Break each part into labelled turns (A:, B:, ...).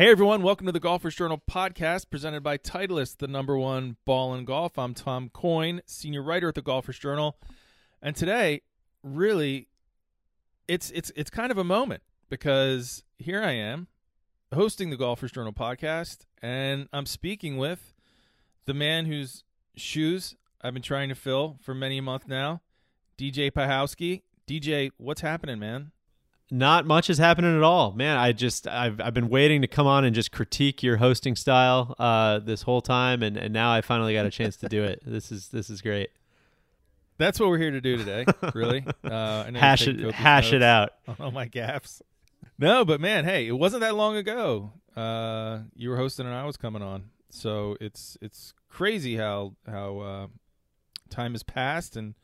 A: Hey everyone, welcome to the Golfers Journal podcast presented by Titleist, the number one ball in golf. I'm Tom Coyne, senior writer at the Golfers Journal, and today, really, it's it's it's kind of a moment because here I am hosting the Golfers Journal podcast, and I'm speaking with the man whose shoes I've been trying to fill for many a month now, DJ Piehowski. DJ, what's happening, man?
B: Not much is happening at all, man. I just I've I've been waiting to come on and just critique your hosting style uh, this whole time, and, and now I finally got a chance to do it. This is this is great.
A: That's what we're here to do today. Really, uh, I know you
B: Hash it hash it out.
A: on all my gaffes. No, but man, hey, it wasn't that long ago. Uh, you were hosting and I was coming on, so it's it's crazy how how uh, time has passed and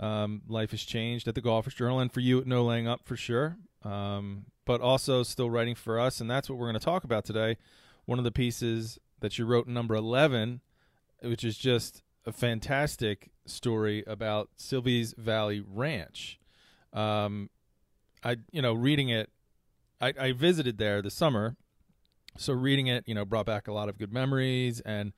A: um, life has changed at the Golfers Journal, and for you at No Laying Up for sure. Um, but also still writing for us, and that's what we're going to talk about today. One of the pieces that you wrote, number eleven, which is just a fantastic story about Silvies Valley Ranch. Um, I, you know, reading it, I, I visited there this summer, so reading it, you know, brought back a lot of good memories and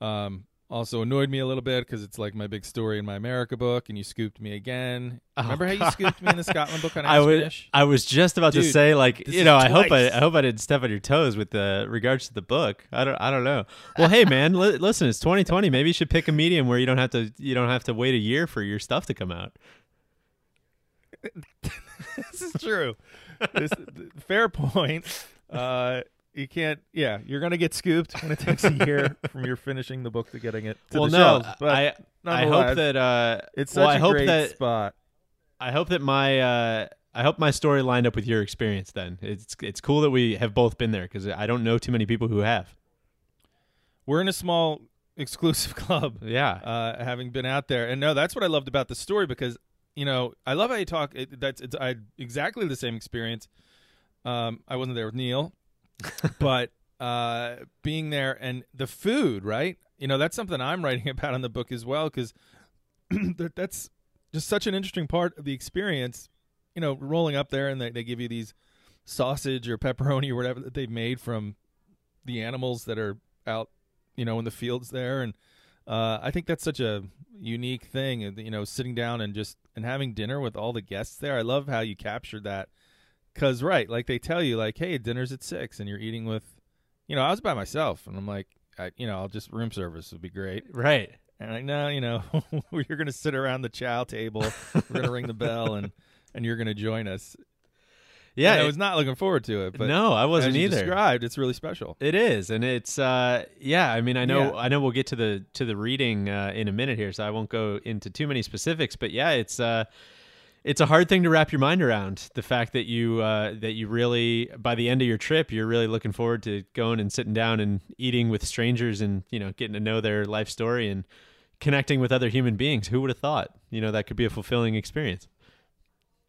A: um, also annoyed me a little bit because it's like my big story in my America book, and you scooped me again.
B: Oh,
A: Remember how you scooped me in the Scotland book on
B: I was I was just about to say like you know I hope I. I hope I didn't step on your toes with the regards to the book. I don't I don't know. Well, hey man, li- listen, it's 2020. Maybe you should pick a medium where you don't have to you don't have to wait a year for your stuff to come out.
A: this is true. This, fair point. Uh, you can't. Yeah, you're gonna get scooped when it takes a year from your finishing the book to getting it to
B: well,
A: the
B: no,
A: shelves. But
B: I I hope that uh
A: it's
B: well,
A: such
B: I
A: a
B: hope
A: great
B: that
A: spot.
B: I hope that my uh, I hope my story lined up with your experience. Then it's it's cool that we have both been there because I don't know too many people who have.
A: We're in a small exclusive club.
B: Yeah,
A: uh, having been out there. And no, that's what I loved about the story because you know I love how you talk. It, that's it's I exactly the same experience. Um, I wasn't there with Neil, but uh, being there and the food, right? You know, that's something I'm writing about in the book as well because that's just such an interesting part of the experience. You know, rolling up there and they, they give you these sausage or pepperoni or whatever that they've made from the animals that are out, you know, in the fields there and uh, I think that's such a unique thing, and, you know, sitting down and just and having dinner with all the guests there. I love how you captured that, because right, like they tell you, like, hey, dinner's at six, and you're eating with, you know, I was by myself, and I'm like, I, you know, I'll just room service would be great,
B: right.
A: and like, no, you know, you're gonna sit around the chow table, we're gonna ring the bell, and and you're gonna join us.
B: Yeah,
A: And I
B: it-
A: was not looking forward to it, but
B: no, I wasn't either.
A: Described, it's really special.
B: It is, and it's uh, yeah. I mean, I know,
A: Yeah.
B: I know. We'll get to the to the reading uh, in a minute here, so I won't go into too many specifics. But yeah, it's uh, it's a hard thing to wrap your mind around. The fact that you uh, that you really by the end of your trip, you're really looking forward to going and sitting down and eating with strangers, and you know, getting to know their life story and connecting with other human beings. Who would have thought? You know, that could be a fulfilling experience.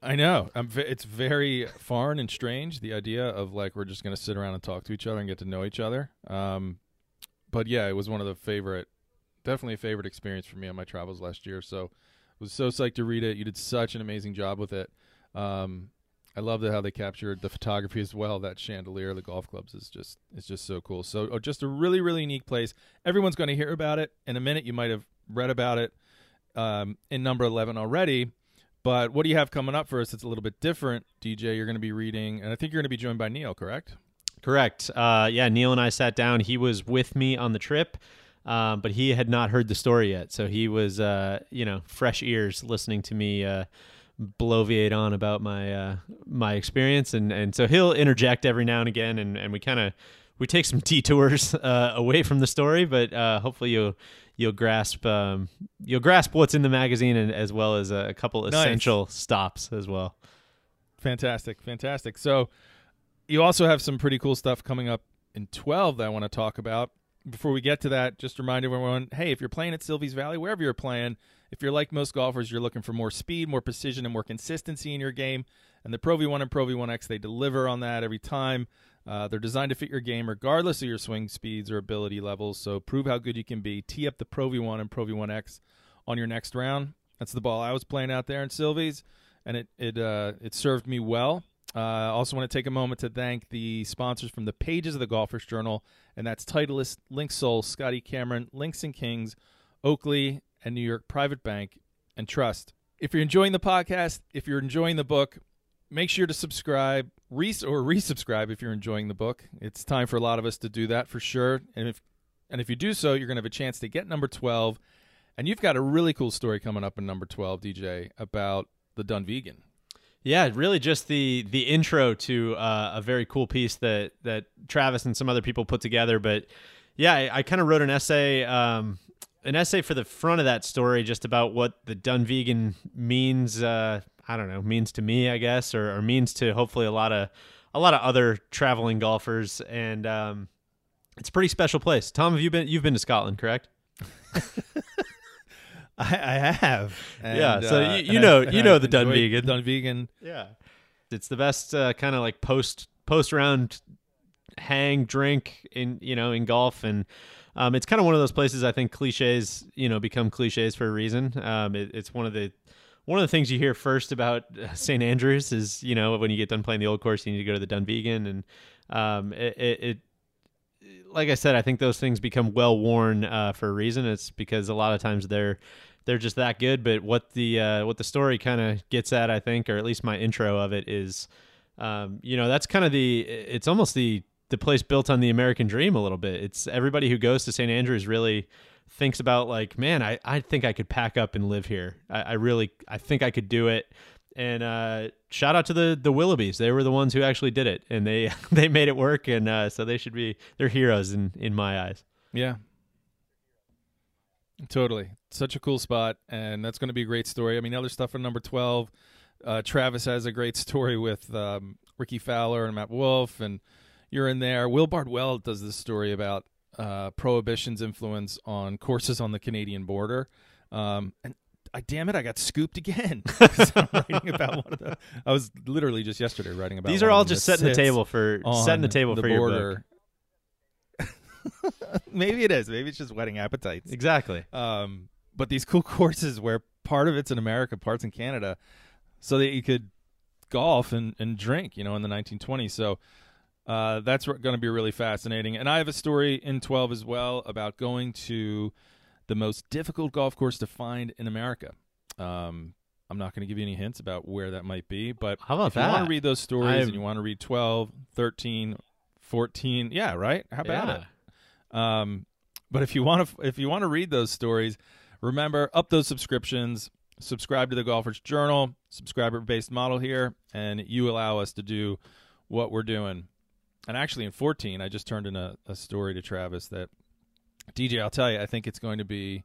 A: I know. Ve- it's very foreign and strange the idea of like we're just going to sit around and talk to each other and get to know each other. Um, but yeah, it was one of the favorite, definitely a favorite experience for me on my travels last year. So was so psyched to read it. You did such an amazing job with it. Um, I love how they captured the photography as well. That chandelier, the golf clubs is just it's just so cool. So oh, just a really really unique place. Everyone's going to hear about it in a minute. You might have read about it um, in number eleven already. But what do you have coming up for us? It's a little bit different, DJ. You're going to be reading, and I think you're going to be joined by Neil, correct?
B: Correct. Uh, yeah, Neil and I sat down. He was with me on the trip, um, but he had not heard the story yet. So he was, uh, you know, fresh ears listening to me uh, bloviate on about my uh, my experience, and and so he'll interject every now and again, and and we kind of we take some detours uh, away from the story, but uh, hopefully you'll you'll grasp um, you'll grasp what's in the magazine, and as well as a, couple
A: Nice.
B: essential stops as well.
A: Fantastic, fantastic. So you also have some pretty cool stuff coming up in 12 that I want to talk about. Before we get to that, just remind everyone, hey, if you're playing at Silvies Valley, wherever you're playing, if you're like most golfers, you're looking for more speed, more precision, and more consistency in your game. And the Pro V1 and Pro V1X, they deliver on that every time. Uh, they're designed to fit your game regardless of your swing speeds or ability levels. So prove how good you can be. Tee up the Pro V1 and Pro V1X on your next round. That's the ball I was playing out there in Silvies, and it it uh, it served me well. Uh, also, want to take a moment to thank the sponsors from the pages of the Golfers Journal, and that's Titleist, Linksoul, Scotty Cameron, Links and Kings, Oakley, and New York Private Bank and Trust. If you're enjoying the podcast, if you're enjoying the book, make sure to subscribe, re- or resubscribe if you're enjoying the book. It's time for a lot of us to do that for sure. And if and if you do so, you're going to have a chance to get number 12. And you've got a really cool story coming up in number 12, DJ, about the Dunvegan.
B: Yeah, really just the the intro to uh, a very cool piece that that Travis and some other people put together. But yeah, I, I kind of wrote an essay, um, an essay for the front of that story, just about what the Dunvegan means. Uh, I don't know, means to me, I guess, or, or, means to hopefully a lot of a lot of other traveling golfers. And um, it's a pretty special place. Tom, have you been? You've been to Scotland, correct?
A: I, I have.
B: And, yeah, so uh, you, you know I, you know the
A: Dunvegan. Dunvegan.
B: Yeah, it's the best uh, kind of like post post round hang drink in you know in golf and. Um, it's kind of one of those places I think cliches, you know, become cliches for a reason. Um, it, it's one of the one of the things you hear first about St. Andrews is, you know, when you get done playing the old course, you need to go to the Dunvegan, and um, it, it, like I said, I think those things become well worn uh, for a reason. It's because a lot of times they're they're just that good. But what the uh, what the story kind of gets at, I think, or at least my intro of it is, um, you know, that's kind of the it's almost the the place built on the American dream a little bit. It's everybody who goes to St. Andrews really thinks about like, man, I, I think I could pack up and live here. I, I really I think I could do it. And uh, shout out to the the Willoughbys. They were the ones who actually did it, and they they made it work. And uh, so they should be they're heroes in in my eyes.
A: Yeah, Totally. Such a cool spot, and that's going to be a great story. I mean, other stuff in number 12. Uh, Travis has a great story with um, Rickie Fowler and Matt Wolff, and you're in there. Will Bardwell does this story about uh, prohibition's influence on courses on the Canadian border. Um, and I damn it, I got scooped again. I'm writing about one of the. I was literally just yesterday writing about.
B: These are all just setting the table for setting the table
A: the
B: for
A: border.
B: your book.
A: Maybe it is. Maybe it's just whetting appetites.
B: Exactly.
A: Um, but these cool courses where part of it's in America, parts in Canada, so that you could golf and, and drink, you know, in the 1920s. So uh, that's going to be really fascinating. And I have a story in 12 as well about going to the most difficult golf course to find in America. Um, I'm not going to give you any hints about where that might be, but
B: how about
A: if
B: that?
A: you want to read those stories
B: I've...
A: and you want to read 12, 13, 14, yeah, right? How about
B: yeah.
A: it? Um, but if you want to, if you want to read those stories, remember up those subscriptions. Subscribe to the Golfers Journal, subscriber based model here, and you allow us to do what we're doing. And actually, in 14, I just turned in a, a story to Travis that DJ. I'll tell you, I think it's going to be,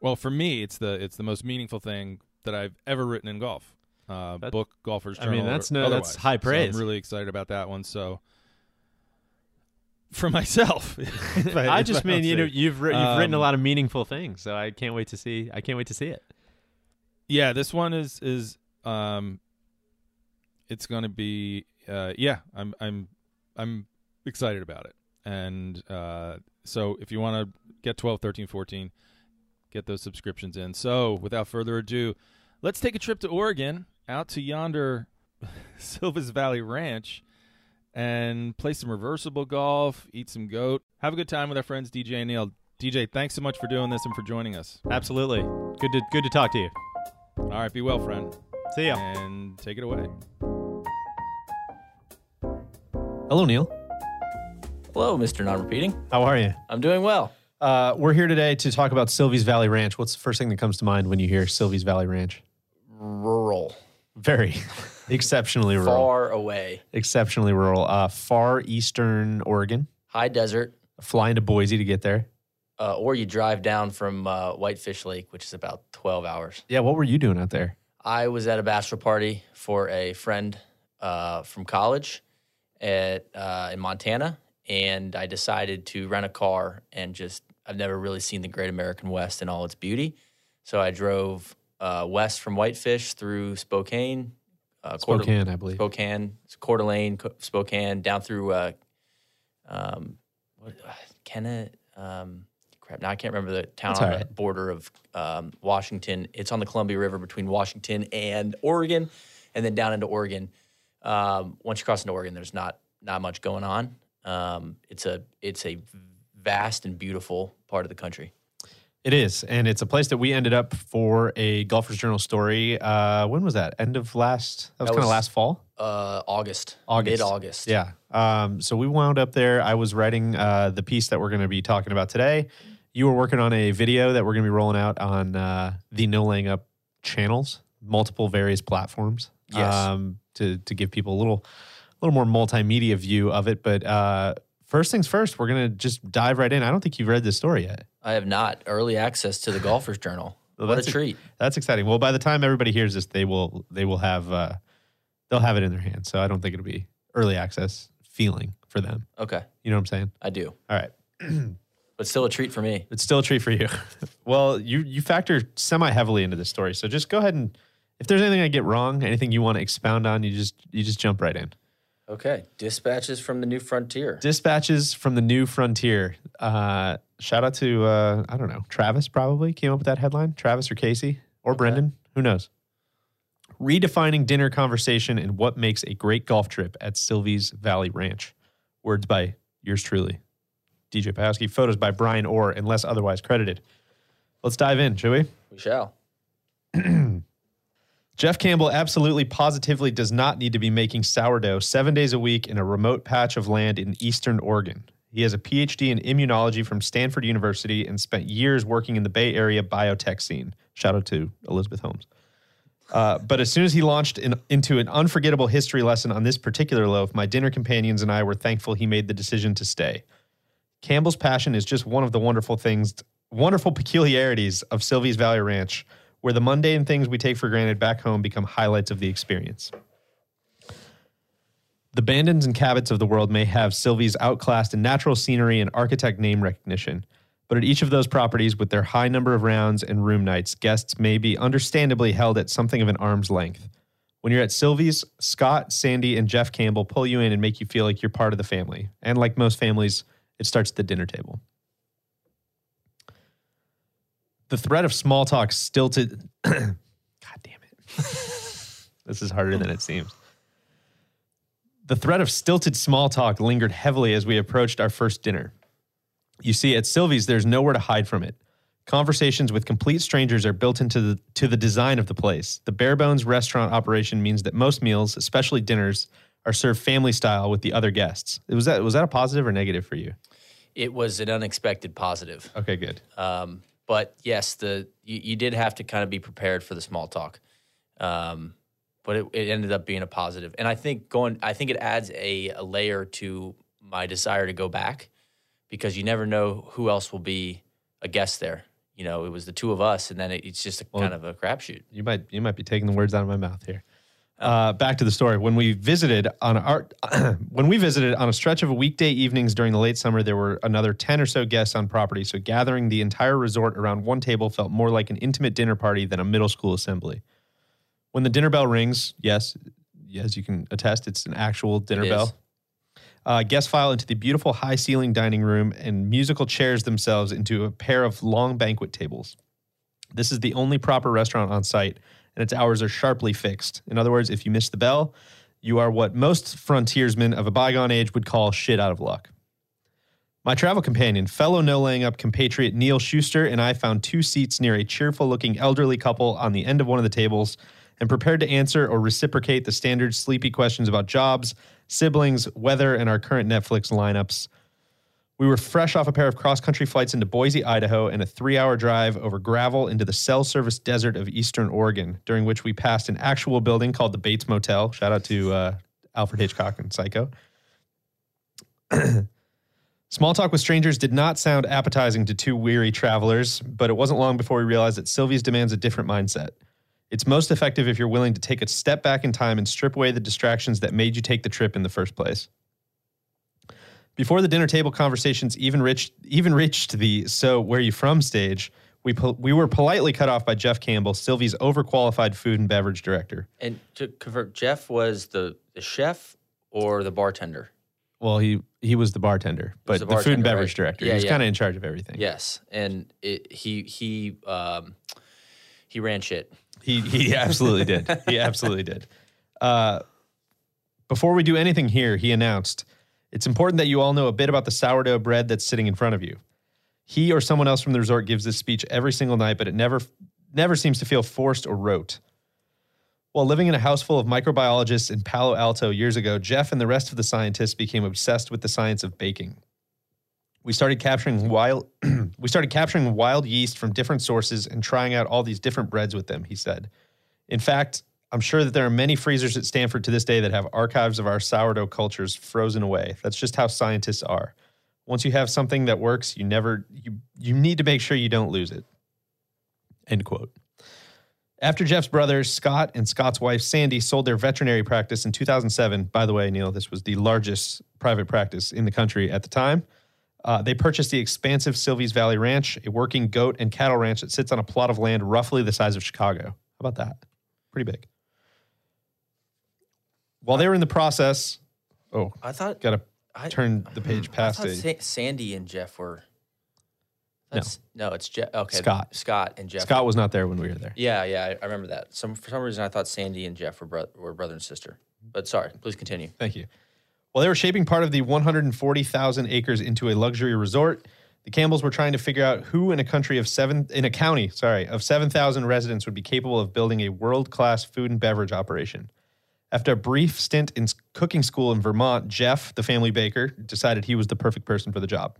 A: well, for me, it's the it's the most meaningful thing that I've ever written in golf. Uh,
B: That-
A: book, Golfers
B: I mean, that's no- that's
A: otherwise.
B: high
A: So
B: praise.
A: I'm really excited about that one. So for myself, if
B: I just
A: don't
B: mean you know you've wri- you've written a
A: Um,
B: lot of meaningful things, so I can't wait to see. I can't wait to see it.
A: yeah, this one is is um, it's going to be uh, yeah, I'm I'm I'm excited about it, and uh, so if you want to get 12, 13, 14, get those subscriptions in. So without further ado, let's take a trip to Oregon, out to yonder Silvies Valley Ranch. And play some reversible golf, eat some goat, have a good time with our friends DJ and Neil. DJ, thanks so much for doing this and for joining us.
B: Absolutely, good to good to talk to you.
A: All right, be well, friend.
B: See ya.
A: And take it away.
C: Hello, Neil.
D: Hello, Mr. Non Repeating.
C: How are you?
D: I'm doing well.
C: Uh, we're here today to talk about Silvies Valley Ranch. What's the first thing that comes to mind when you hear Silvies Valley Ranch?
D: Rural,
C: Very exceptionally rural.
D: far away,
C: Exceptionally rural. Uh, far eastern Oregon.
D: high desert,
C: Flying to Boise to get there.
D: uh, or you drive down from uh, Whitefish Lake, which is about 12 hours.
C: Yeah, what were you doing out there?
D: I was at a bachelor party for a friend uh, from college at uh, in Montana, and I decided to rent a car and just I've never really seen the Great American West in all its beauty, so I drove uh, west from Whitefish through Spokane, uh, Coeur
C: Spokane, I believe.
D: Spokane, Coeur d'Alene, Spokane, down through uh, um, what, uh, Kenna. Um, crap, now I can't remember the town
C: That's
D: on
C: all
D: the
C: right.
D: border of um, Washington. It's on the Columbia River between Washington and Oregon, and then down into Oregon. Um, once you cross into Oregon, there's not not much going on. Um, it's a it's a vast and beautiful part of the country.
B: It is, and it's a place that we ended up for a Golfers Journal story. Uh, when was that? End of last. That was,
D: That
B: kind of last fall.
D: Uh, August,
B: August.
D: mid August.
B: Yeah. Um, so we wound up there. I was writing uh, the piece that we're going to be talking about today. You were working on a video that we're going to be rolling out on uh, the No Laying Up channels, multiple various platforms.
D: Yes.
B: Um, to to give people a little little more multimedia view of it. But uh, first things first, we're to just dive right in. I don't think you've read this story yet.
D: I have not early access to the Golfers Journal.
B: Well,
D: what a- treat!
B: That's exciting. Well, by the time everybody hears this, they will they will have uh, they'll have it in their hands. So I don't think it'll be early access feeling for them.
D: Okay,
B: You know what I'm saying?
D: I do,
B: All right.
D: but still a treat for me.
B: It's still a treat for you. well, you you factor semi heavily into this story, so just go ahead and if there's anything I get wrong, anything you want to expound on, you just you just jump right in.
D: Okay, dispatches from the New Frontier.
B: Dispatches from the New Frontier. Uh, shout out to uh, I don't know Travis probably came up with that headline. Travis or Casey or Brendan, who knows? Redefining dinner conversation and what makes a great golf trip at Silvies Valley Ranch. Words by yours truly, DJ Piehowski. Photos by Brian Orr, unless otherwise credited. Let's dive in, shall we?
D: we shall.
B: Jeff Campbell absolutely positively does not need to be making sourdough seven days a week in a remote patch of land in eastern Oregon. He has a PhD in immunology from Stanford University and spent years working in the Bay Area biotech scene. Shout out to Elizabeth Holmes. Uh, but as soon as he launched in, into an unforgettable history lesson on this particular loaf, my dinner companions and I were thankful he made the decision to stay. Campbell's passion is just one of the wonderful things, wonderful peculiarities of Silvies Valley Ranch, where the mundane things we take for granted back home become highlights of the experience. The Bandons and Cabots of the world may have Silvies outclassed in natural scenery and architect name recognition, but at each of those properties, with their high number of rounds and room nights, guests may be understandably held at something of an arm's length. When you're at Silvies, Scott, Sandy, and Jeff Campbell pull you in and make you feel like you're part of the family. And like most families, it starts at the dinner table. The threat of small talk stilted. God damn it. this is harder than it seems. The threat of stilted small talk lingered heavily as we approached our first dinner. You see, at Silvies, there's nowhere to hide from it. Conversations with complete strangers are built into the to the design of the place. The bare bones restaurant operation means that most meals, especially dinners, are served family style with the other guests. Was that was that a positive or negative for you?
D: It was an unexpected positive.
B: Okay, good.
D: Um, but yes, the you, you did have to kind of be prepared for the small talk. Um, but it, it ended up being a positive, and I think going, I think it adds a, a layer to my desire to go back because you never know who else will be a guest there. You know, it was the two of us, and then it, it's just a
B: Well-
D: kind of a crapshoot.
B: You might you might be taking the words out of my mouth here. Uh, back to the story. When we visited on our when we visited on a stretch of a weekday evenings during the late summer, there were another ten or so guests on property. So gathering the entire resort around one table felt more like an intimate dinner party than a middle school assembly. When the dinner bell rings, yes, yes, you can attest, it's an actual dinner bell. Uh, guests file into the beautiful high ceiling dining room, and musical chairs themselves into a pair of long banquet tables. This is the only proper restaurant on site, and its hours are sharply fixed. In other words, if you miss the bell, you are what most frontiersmen of a bygone age would call shit out of luck. My travel companion, fellow no laying up compatriot Neil Schuster, and I found two seats near a cheerful looking elderly couple on the end of one of the tables and prepared to answer or reciprocate the standard sleepy questions about jobs, siblings, weather, and our current Netflix lineups. We were fresh off a pair of cross country flights into Boise, Idaho, and a three hour drive over gravel into the cell service desert of Eastern Oregon, during which we passed an actual building called the Bates Motel. Shout out to uh, Alfred Hitchcock and Psycho. Small talk with strangers did not sound appetizing to two weary travelers, but it wasn't long before we realized that Silvies demands a different mindset. It's most effective if you're willing to take a step back in time and strip away the distractions that made you take the trip in the first place. Before the dinner table conversations even reached even reached the "so where you from" stage, we pol- we were politely cut off by Jeff Campbell, Silvies overqualified food and beverage director.
D: And to convert, Jeff was the, the chef or the bartender.
B: Well, he he was the bartender, but
D: the
B: the, food and beverage
D: right?
B: director.
D: Yeah,
B: he was
D: yeah.
B: kind of in charge of everything.
D: Yes, and it, he he um, he ran shit.
B: He he absolutely did. He absolutely did. Uh, Before we do anything here, he announced, it's important that you all know a bit about the sourdough bread that's sitting in front of you. He or someone else from the resort gives this speech every single night, but it never never seems to feel forced or rote. While living in a house full of microbiologists in Palo Alto years ago, Jeff and the rest of the scientists became obsessed with the science of baking. We started capturing wild we started capturing wild yeast from different sources and trying out all these different breads with them, he said. In fact, I'm sure that there are many freezers at Stanford to this day that have archives of our sourdough cultures frozen away. That's just how scientists are. Once you have something that works, you never you you need to make sure you don't lose it. End quote. After Jeff's brothers, Scott and Scott's wife, Sandy, sold their veterinary practice in 2007, by the way, Neil, this was the largest private practice in the country at the time. Uh, they purchased the expansive Silvies Valley Ranch, a working goat and cattle ranch that sits on a plot of land roughly the size of Chicago. How about that? Pretty big. While they were in the process, oh,
D: I thought
B: got to
D: I
B: turn the page
D: I
B: past
D: thought
B: it.
D: Sa- Sandy and Jeff were. That's, no. it's Jeff. Okay,
B: Scott.
D: Scott and Jeff.
B: Scott was not there when we were there.
D: Yeah, yeah, I, I remember that. Some for some reason I thought Sandy and Jeff were, bro- were brother and sister. But sorry, please continue.
B: Thank you. While they were shaping part of the 140,000 acres into a luxury resort, the Campbells were trying to figure out who in a country of seven in a county, sorry, of 7,000 residents would be capable of building a world-class food and beverage operation. After a brief stint in cooking school in Vermont, Jeff, the family baker, decided he was the perfect person for the job.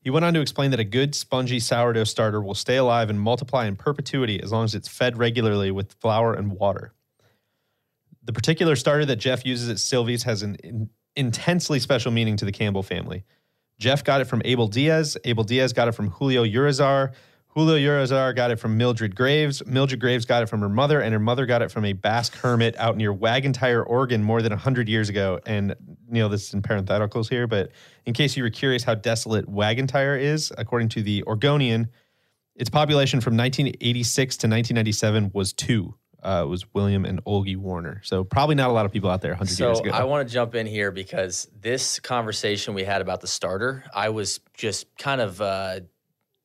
B: He went on to explain that a good spongy sourdough starter will stay alive and multiply in perpetuity as long as it's fed regularly with flour and water. The particular starter that Jeff uses at Silvies has an in, intensely special meaning to the Campbell family. Jeff got it from Abel Diaz. Abel Diaz got it from Julio Urizar. Julio Urizar got it from Mildred Graves. Mildred Graves got it from her mother, and her mother got it from a Basque hermit out near Wagontire, Oregon, more than 100 years ago. And Neil, this is in parentheticals here, but in case you were curious how desolate Wagontire is, according to the Oregonian, its population from 1986 to 1997 was two. Uh, it was William and Olgie Warner. So probably not a lot of people out there 100
D: So
B: years ago.
D: I want to jump in here because this conversation we had about the starter, I was just kind of uh,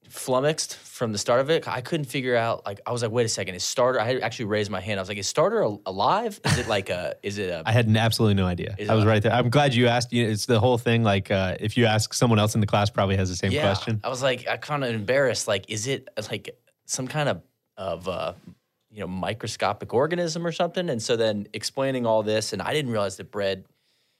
D: flummoxed from the start of it. I couldn't figure out. Like I was like, wait a second, is starter? I had actually raised my hand. I was like, is starter al- alive? Is it like a? Is it a?
B: I had absolutely no idea. I was
D: it-
B: right there. I'm glad you asked. You know, It's the whole thing. Like, uh, if you ask someone else in the class, probably has the same
D: yeah.
B: question.
D: I was like, I kind of embarrassed. Like, is it like some kind of of uh, you know microscopic organism or something? And so then explaining all this, and I didn't realize that bread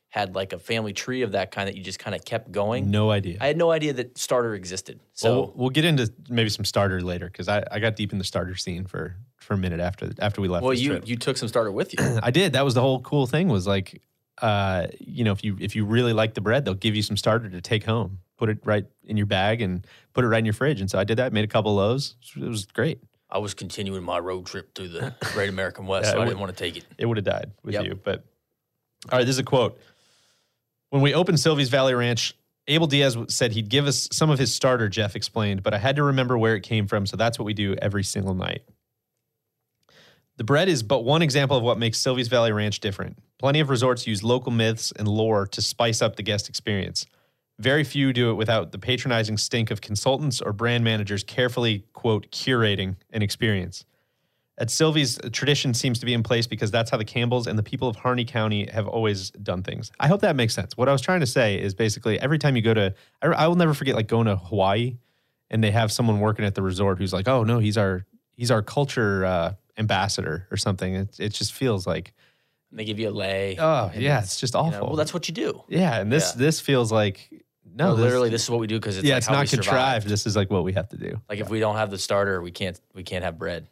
D: had like a family tree of that kind that you just kind of kept going.
B: No idea.
D: I had no idea that starter existed. So
B: we'll, we'll get into maybe some starter later because I, I got deep in the starter scene for for a minute after after we left.
D: Well, you
B: trip.
D: you took some starter with you.
B: I did. That was the whole cool thing. Was like, uh, you know, if you if you really like the bread, they'll give you some starter to take home. Put it right in your bag and put it right in your fridge. And so I did that. Made a couple of those. It was great.
D: I was continuing my road trip through the Great American West,
B: Yeah,
D: so I
B: would-
D: didn't want to take it.
B: It would have died with
D: Yep.
B: you. But all right, this is a quote. When we opened Silvies Valley Ranch, Abel Diaz said he'd give us some of his starter, Jeff explained, but I had to remember where it came from. So that's what we do every single night. The bread is but one example of what makes Silvies Valley Ranch different. Plenty of resorts use local myths and lore to spice up the guest experience. Very few do it without the patronizing stink of consultants or brand managers carefully, quote, curating an experience. At Silvies, tradition seems to be in place because that's how the Campbells and the people of Harney County have always done things. I hope that makes sense. What I was trying to say is basically every time you go to, I, I will never forget like going to Hawaii and they have someone working at the resort who's like, oh no, he's our he's our culture uh, ambassador or something. It, it just feels like,
D: And they give you a lay.
B: oh yeah, it's just
D: you know,
B: awful.
D: well, that's what you do.
B: yeah, and this
D: Yeah.
B: this feels like no, this-
D: literally, this is what we do because it's
B: yeah,
D: like
B: it's
D: how
B: not
D: we
B: contrived. This is like what we have to do.
D: Like if we don't have the starter, we can't we can't have bread.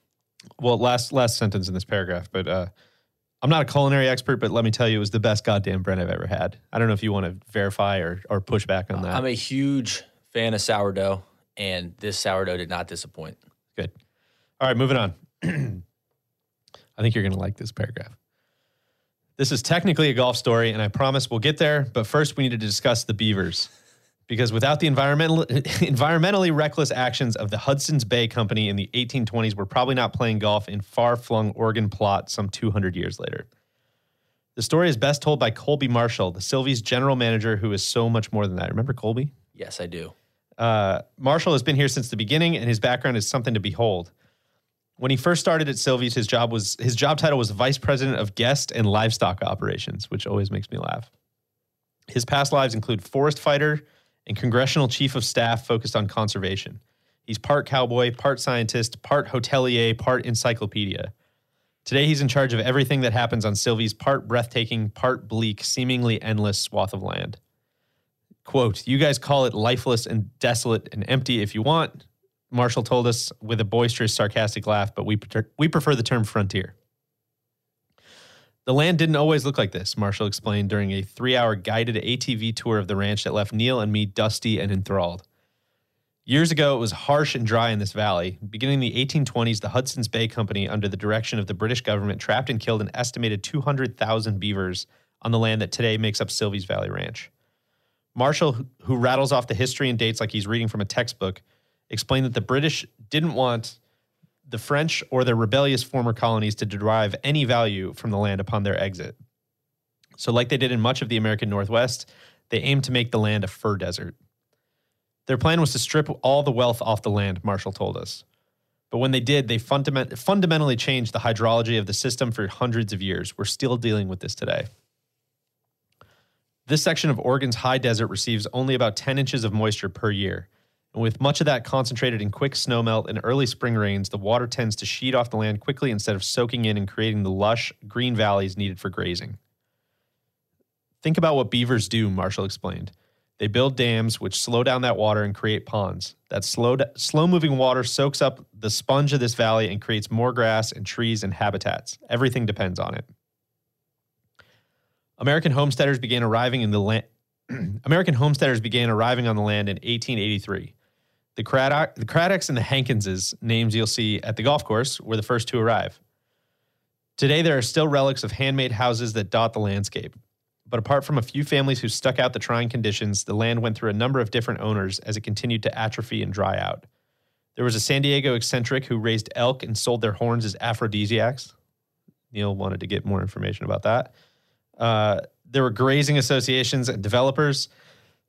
B: Well last last sentence in this paragraph but uh i'm not a culinary expert but let me tell you it was the best goddamn bread i've ever had. I don't know if you want to verify or or push back on that.
D: I'm a huge fan of sourdough, and this sourdough did not disappoint.
B: good. All right moving on. I think you're going to like this paragraph. This is technically a golf story and i promise we'll get there but first we need to discuss the beavers because without the environmental, environmentally reckless actions of the Hudson's Bay Company in the 1820s, we're probably not playing golf in far flung Oregon plot some 200 years later. The story is best told by Colby Marshall, the Silvies general manager, who is so much more than that. Remember Colby?
D: Yes, I do.
B: Uh, Marshall has been here since the beginning, and his background is something to behold. When he first started at Silvies, his job was his job title was vice president of guest and livestock operations, which always makes me laugh. His past lives include forest fighter and congressional chief of staff focused on conservation. He's part cowboy, part scientist, part hotelier, part encyclopedia. Today, he's in charge of everything that happens on Silvies part breathtaking, part bleak, seemingly endless swath of land. Quote, You guys call it lifeless and desolate and empty if you want, Marshall told us with a boisterous, sarcastic laugh, but we, we prefer the term frontier. The land didn't always look like this, Marshall explained during a three hour guided ATV tour of the ranch that left Neil and me dusty and enthralled. Years ago, it was harsh and dry in this valley. Beginning in the 1820s, the Hudson's Bay Company, under the direction of the British government, trapped and killed an estimated 200,000 beavers on the land that today makes up Silvies Valley Ranch. Marshall, who rattles off the history and dates like he's reading from a textbook, explained that the British didn't want the French or their rebellious former colonies to derive any value from the land upon their exit. So, like they did in much of the American Northwest, they aimed to make the land a fur desert. Their plan was to strip all the wealth off the land, Marshall told us. But when they did, they fundament- fundamentally changed the hydrology of the system for hundreds of years. We're still dealing with this today. This section of Oregon's high desert receives only about 10 inches of moisture per year. And with much of that concentrated in quick snowmelt and early spring rains, the water tends to sheet off the land quickly instead of soaking in and creating the lush, green valleys needed for grazing. Think about what beavers do, Marshall explained. They build dams which slow down that water and create ponds. That slow, slow moving water soaks up the sponge of this valley and creates more grass and trees and habitats. Everything depends on it. American homesteaders began arriving in the. American homesteaders began arriving on the land in 1883. The, Craddock, the Craddocks and the Hankinses, names you'll see at the golf course, were the first to arrive. Today, there are still relics of handmade houses that dot the landscape. But apart from a few families who stuck out the trying conditions, the land went through a number of different owners as it continued to atrophy and dry out. There was a San Diego eccentric who raised elk and sold their horns as aphrodisiacs. Neil wanted to get more information about that. Uh, there were grazing associations and developers.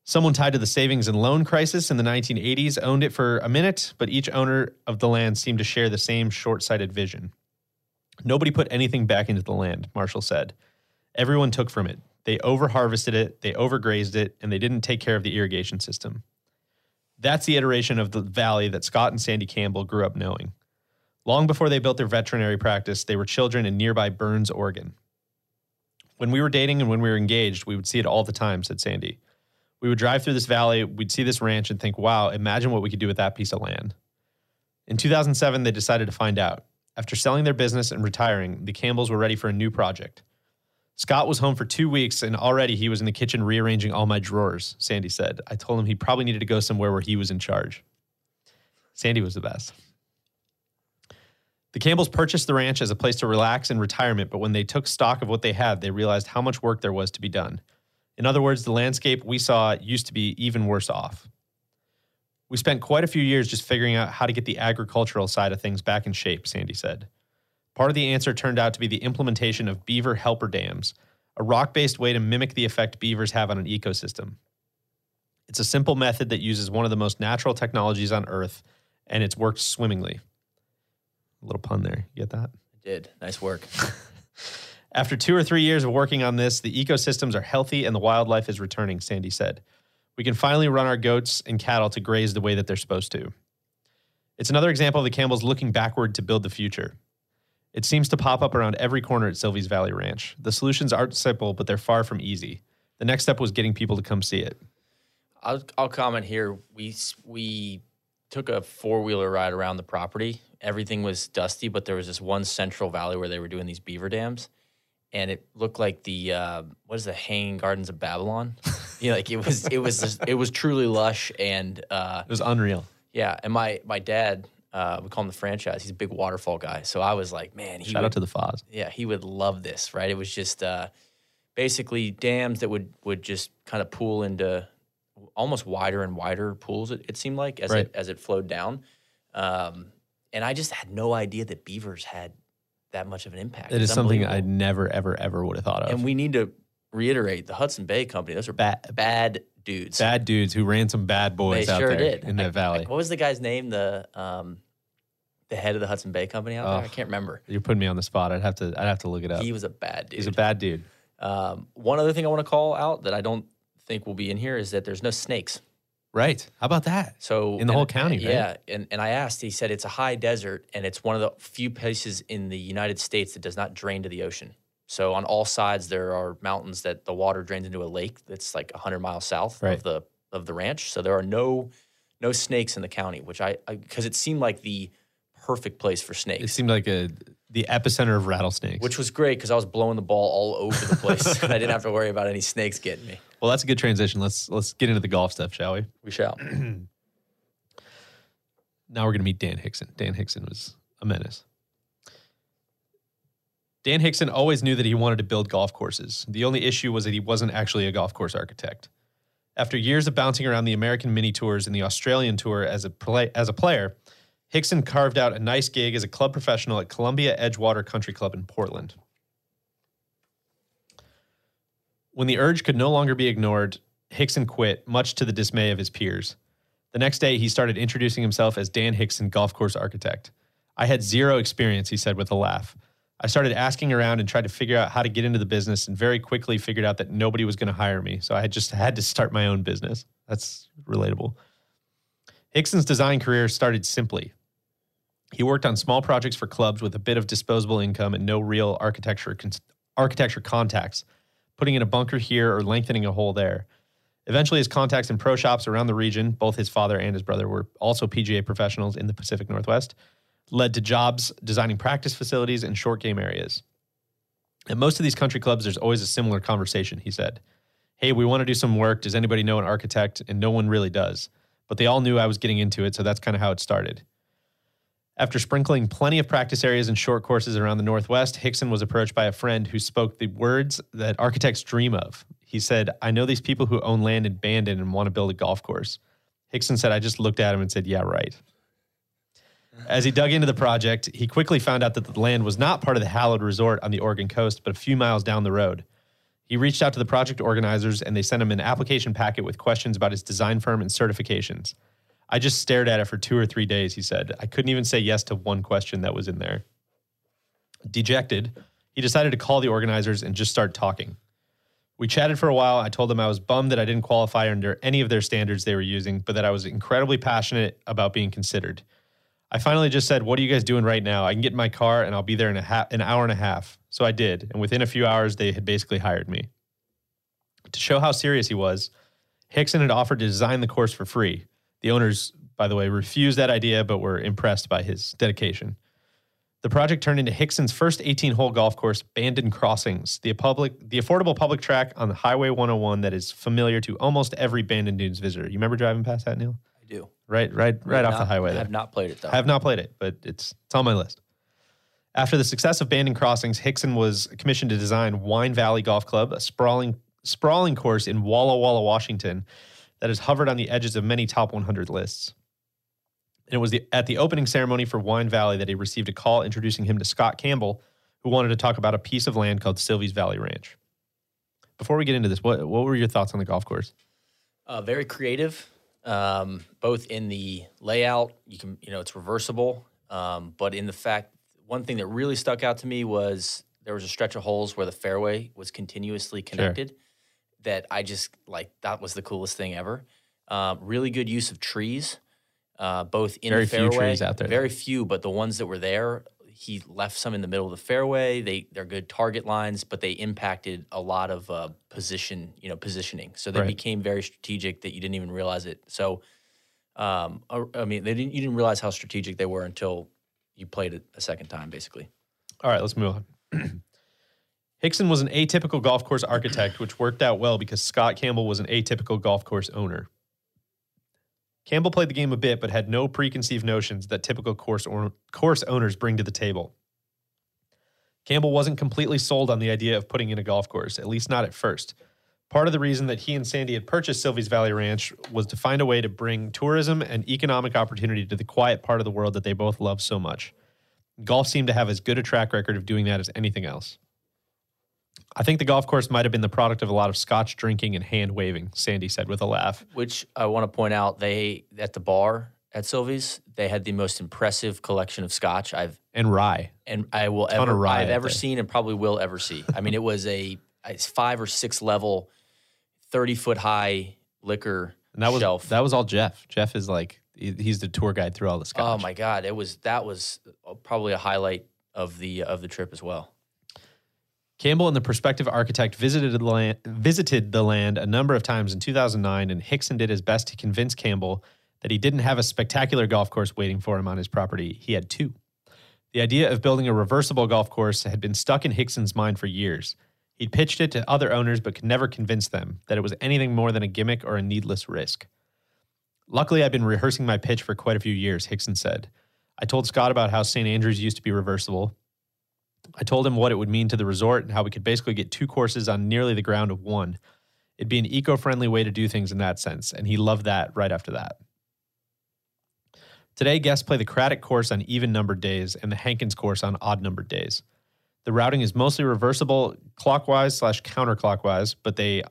B: Someone tied to the savings and loan crisis in the 1980s owned it for a minute, but each owner of the land seemed to share the same short sighted vision. Nobody put anything back into the land, Marshall said. Everyone took from it. They overharvested it, they overgrazed it, and they didn't take care of the irrigation system. That's the iteration of the valley that Scott and Sandy Campbell grew up knowing. Long before they built their veterinary practice, they were children in nearby Burns, Oregon. When we were dating and when we were engaged, we would see it all the time, said Sandy. We would drive through this valley, we'd see this ranch and think, wow, imagine what we could do with that piece of land. In 2007, they decided to find out. After selling their business and retiring, the Campbells were ready for a new project. Scott was home for two weeks and already he was in the kitchen rearranging all my drawers, Sandy said. I told him he probably needed to go somewhere where he was in charge. Sandy was the best. The Campbells purchased the ranch as a place to relax in retirement, but when they took stock of what they had, they realized how much work there was to be done. In other words, the landscape we saw used to be even worse off. We spent quite a few years just figuring out how to get the agricultural side of things back in shape, Sandy said. Part of the answer turned out to be the implementation of beaver helper dams, a rock based way to mimic the effect beavers have on an ecosystem. It's a simple method that uses one of the most natural technologies on Earth, and it's worked swimmingly. A little pun there. You get that?
D: I did. Nice work.
B: After two or three years of working on this, the ecosystems are healthy and the wildlife is returning, Sandy said. We can finally run our goats and cattle to graze the way that they're supposed to. It's another example of the Campbells looking backward to build the future. It seems to pop up around every corner at Silvies Valley Ranch. The solutions aren't simple, but they're far from easy. The next step was getting people to come see it.
D: I'll, I'll comment here. We we took a four wheeler ride around the property. Everything was dusty, but there was this one central valley where they were doing these beaver dams, and it looked like the uh, what is the Hanging Gardens of Babylon? you know, like it was it was just- it was truly lush and uh,
B: It was unreal.
D: yeah. And my my dad, uh, we call him the franchise. He's a big waterfall guy, so I was like, man, he
B: Shout
D: would,
B: out to the Foz.
D: yeah, he would love this, right? It was just uh, basically dams that would would just kind of pool into almost wider and wider pools. It, it seemed like as
B: Right.
D: it as it flowed down, um, and I just had no idea that beavers had that much of an impact.
B: It is something I never, ever, ever would have thought of.
D: and we need to reiterate the Hudson Bay Company. Those are
B: Bad-
D: bad dudes.
B: bad dudes who ran some bad
D: they
B: boys out
D: sure
B: there
D: did
B: in
D: I-
B: that valley.
D: I- what was the guy's name? The um, the head of the Hudson Bay Company out there. I
B: Oh.
D: can't remember.
B: You're putting me on the spot. I'd have to. I'd have to look it up.
D: He was a bad dude.
B: He's a bad dude.
D: um, one other thing I want to call out that I don't think will be in here is that there's no snakes.
B: Right. How about that?
D: So
B: In the
D: and-
B: whole county, right?
D: yeah. And and I asked, he said it's a high desert and it's one of the few places in the United States that does not drain to the ocean. So on all sides there are mountains that the water drains into a lake that's like hundred miles south
B: Right.
D: of the of the ranch. So there are no no snakes in the county, which I because it seemed like the perfect place for snakes.
B: It seemed like a the epicenter of rattlesnakes.
D: Which was great because I was blowing the ball all over the place. and I didn't have to worry about any snakes getting me.
B: well, that's a good transition. Let's let's get into the golf stuff, shall we?
D: We shall.
B: Now we're going to meet Dan Hixson. Dan Hixson was a menace. Dan Hixson always knew that he wanted to build golf courses. The only issue was that he wasn't actually a golf course architect. After years of bouncing around the American mini tours and the Australian tour as a play, as a player, Hixson carved out a nice gig as a club professional at Columbia Edgewater Country Club in Portland. When the urge could no longer be ignored, Hixson quit, much to the dismay of his peers. The next day, he started introducing himself as Dan Hixson, golf course architect. I had zero experience, he said with a laugh. I started asking around and tried to figure out how to get into the business and very quickly figured out that nobody was going to hire me. So I just had to start my own business. That's relatable. Hixson's design career started simply. He worked on small projects for clubs with a bit of disposable income and no real architecture con- architecture contacts, putting in a bunker here or lengthening a hole there. Eventually, his contacts in pro shops around the region, both his father and his brother were also PGA professionals in the Pacific Northwest, led to jobs designing practice facilities and short game areas. At most of these country clubs, there's always a similar conversation, he said. Hey, we want to do some work. Does anybody know an architect? And no one really does. But they all knew I was getting into it, so that's kind of how it started. After sprinkling plenty of practice areas and short courses around the Northwest, Hixson was approached by a friend who spoke the words that architects dream of. He said, I know these people who own land in Bandon and want to build a golf course. Hixson said, I just looked at him and said, Yeah, right. As he dug into the project, he quickly found out that the land was not part of the hallowed resort on the Oregon coast, but a few miles down the road. He reached out to the project organizers and they sent him an application packet with questions about his design firm and certifications. I just stared at it for two or three days, he said. I couldn't even say yes to one question that was in there. Dejected, he decided to call the organizers and just start talking. We chatted for a while. I told them I was bummed that I didn't qualify under any of their standards they were using, but that I was incredibly passionate about being considered. I finally just said, What are you guys doing right now? I can get in my car and I'll be there in a ha- an hour and a half. So I did. And within a few hours, they had basically hired me. To show how serious he was, Hixson had offered to design the course for free. The owners, by the way, refused that idea, but were impressed by his dedication. The project turned into Hixson's first 18 hole golf course, Bandon Crossings, the, public, the affordable public track on the Highway 101 that is familiar to almost every Bandon Dunes visitor. You remember driving past that, Neil?
D: I do.
B: Right, right, right off the
D: Not-
B: highway
D: I have not played it though.
B: I have not played it, but it's it's on my list. After the success of Bandon Crossings, Hixson was commissioned to design Wine Valley Golf Club, a sprawling sprawling course in Walla Walla, Washington, that has hovered on the edges of many top 100 lists. And it was the, at the opening ceremony for Wine Valley that he received a call introducing him to Scott Campbell, who wanted to talk about a piece of land called Silvies Valley Ranch. Before we get into this, what what were your thoughts on the golf course?
D: Uh, very creative, um, both in the layout. You can, you know, it's reversible, um, but in the fact, one thing that really stuck out to me was there was a stretch of holes where the fairway was continuously connected. That I just like. That was the coolest thing ever. Um, really good use of trees, uh, both in
B: Very
D: the
B: few
D: fairway.
B: trees out there,
D: Very few, but the ones that were there, he left some in the middle of the fairway. They they're good target lines, but they impacted a lot of uh, position, you know, positioning. So they
B: Right.
D: became very strategic that you didn't even realize it. So, um, I, I mean, they didn't you didn't realize how strategic they were until you played it a second time, basically.
B: All right, let's move on. Hixson was an atypical golf course architect, which worked out well because Scott Campbell was an atypical golf course owner. Campbell played the game a bit, but had no preconceived notions that typical course or, course owners bring to the table. Campbell wasn't completely sold on the idea of putting in a golf course, at least not at first. Part of the reason that he and Sandy had purchased Silvies Valley Ranch was to find a way to bring tourism and economic opportunity to the quiet part of the world that they both love so much. Golf seemed to have as good a track record of doing that as anything else. I think the golf course might have been the product of a lot of scotch drinking and hand waving, Sandy said with a laugh.
D: Which I want to point out, they at the bar at Silvies. They had the most impressive collection of scotch I've
B: And rye.
D: and I will ever I've ever
B: there.
D: seen and probably will ever see. I mean, it was a five or six level, thirty foot high liquor
B: And that was
D: shelf.
B: that was all Jeff. Jeff is like he's the tour guide through all the
D: skies.
B: oh
D: my god, it was that was uh, probably a highlight of the of the trip as well.
B: Campbell and the prospective architect visited the land, visited the land a number of times in 2009, and Hickson did his best to convince Campbell that he didn't have a spectacular golf course waiting for him on his property. He had two. The idea of building a reversible golf course had been stuck in Hickson's mind for years. He'd pitched it to other owners, but could never convince them that it was anything more than a gimmick or a needless risk. Luckily, I've been rehearsing my pitch for quite a few years, Hixson said. I told Scott about how St. Andrews used to be reversible. I told him what it would mean to the resort and how we could basically get two courses on nearly the ground of one. It'd be an eco friendly way to do things in that sense, and he loved that right after that. Today, guests play the Craddock course on even numbered days and the Hankins course on odd numbered days. The routing is mostly reversible clockwise slash counterclockwise, but they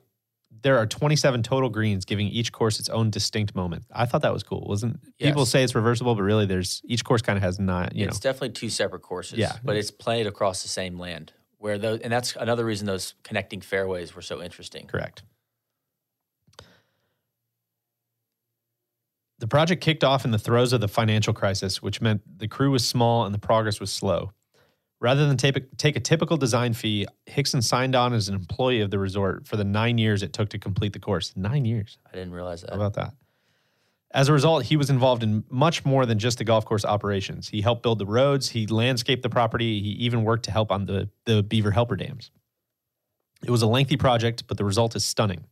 B: there are 27 total greens, giving each course its own distinct moment. I thought that was cool. Wasn't people say it's reversible, but really there's each course kind of has nine, you
D: it's
B: know.
D: definitely two separate courses.
B: Yeah.
D: but it's played across the same land. Where those and that's another reason those connecting fairways were so interesting.
B: Correct. The project kicked off in the throes of the financial crisis, which meant the crew was small and the progress was slow. Rather than take, take a typical design fee, Hixson signed on as an employee of the resort for the nine years it took to complete the course. Nine years.
D: I didn't realize that.
B: How about that? As a result, he was involved in much more than just the golf course operations. He helped build the roads, he landscaped the property, he even worked to help on the, the Beaver Helper dams. It was a lengthy project, but the result is stunning.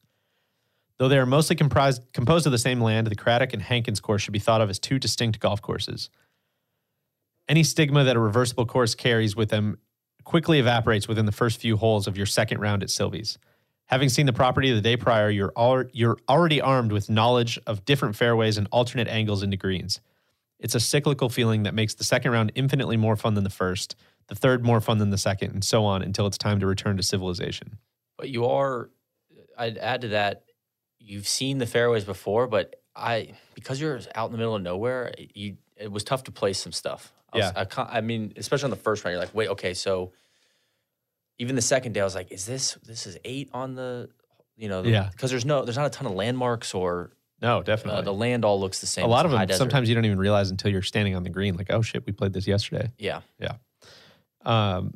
B: Though they are mostly comprised, composed of the same land, the Craddock and Hankins course should be thought of as two distinct golf courses. Any stigma that a reversible course carries with them quickly evaporates within the first few holes of your second round at Silvies. Having seen the property the day prior, you're, al- you're already armed with knowledge of different fairways and alternate angles into greens. It's a cyclical feeling that makes the second round infinitely more fun than the first, the third more fun than the second, and so on until it's time to return to civilization.
D: But you are, I'd add to that, you've seen the fairways before, but I, because you're out in the middle of nowhere, you, it was tough to place some stuff. I was,
B: Yeah.
D: I, I mean, especially on the first round, you're like, wait, okay, so even the second day, I was like, is this, this is eight on the, you know, the,
B: Yeah.
D: because there's no, there's not a ton of landmarks or
B: No,
D: uh,
B: definitely.
D: the land all looks the same.
B: a lot of them, sometimes you don't even realize until you're standing on the green, like, oh shit, we played this yesterday.
D: Yeah. Yeah.
B: Um,